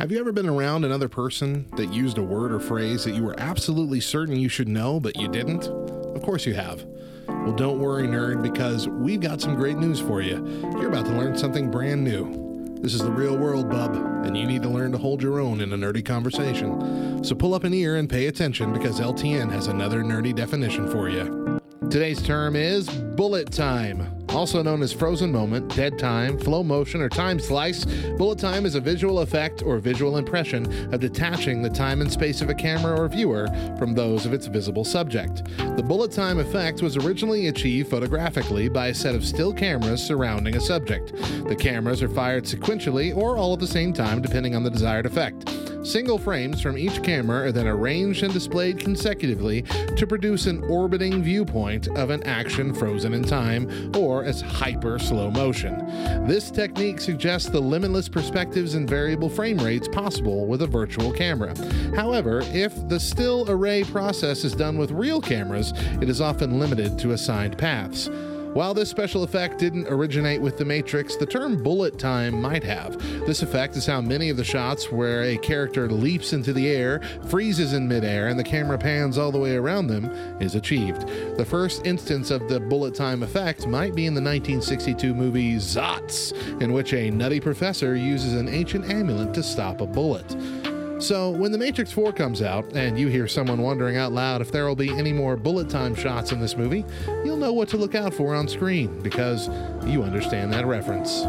Have you ever been around another person that used a word or phrase that you were absolutely certain you should know, but you didn't? Of course you have. Well, don't worry, nerd, because we've got some great news for you. You're about to learn something brand new. This is the real world, bub, and you need to learn to hold your own in a nerdy conversation. So pull up an ear and pay attention because LTN has another nerdy definition for you. Today's term is bullet time. Also known as frozen moment, dead time, flow motion, or time slice, bullet time is a visual effect or visual impression of detaching the time and space of a camera or viewer from those of its visible subject. The bullet time effect was originally achieved photographically by a set of still cameras surrounding a subject. The cameras are fired sequentially or all at the same time, depending on the desired effect. Single frames from each camera are then arranged and displayed consecutively to produce an orbiting viewpoint of an action frozen in time or as hyper slow motion. This technique suggests the limitless perspectives and variable frame rates possible with a virtual camera. However, if the still array process is done with real cameras, it is often limited to assigned paths. While this special effect didn't originate with The Matrix, the term bullet time might have. This effect is how many of the shots where a character leaps into the air, freezes in midair, and the camera pans all the way around them is achieved. The first instance of the bullet time effect might be in the 1962 movie Zotz, in which a nutty professor uses an ancient amulet to stop a bullet. So, when The Matrix 4 comes out and you hear someone wondering out loud if there will be any more bullet time shots in this movie, you'll know what to look out for on screen because you understand that reference.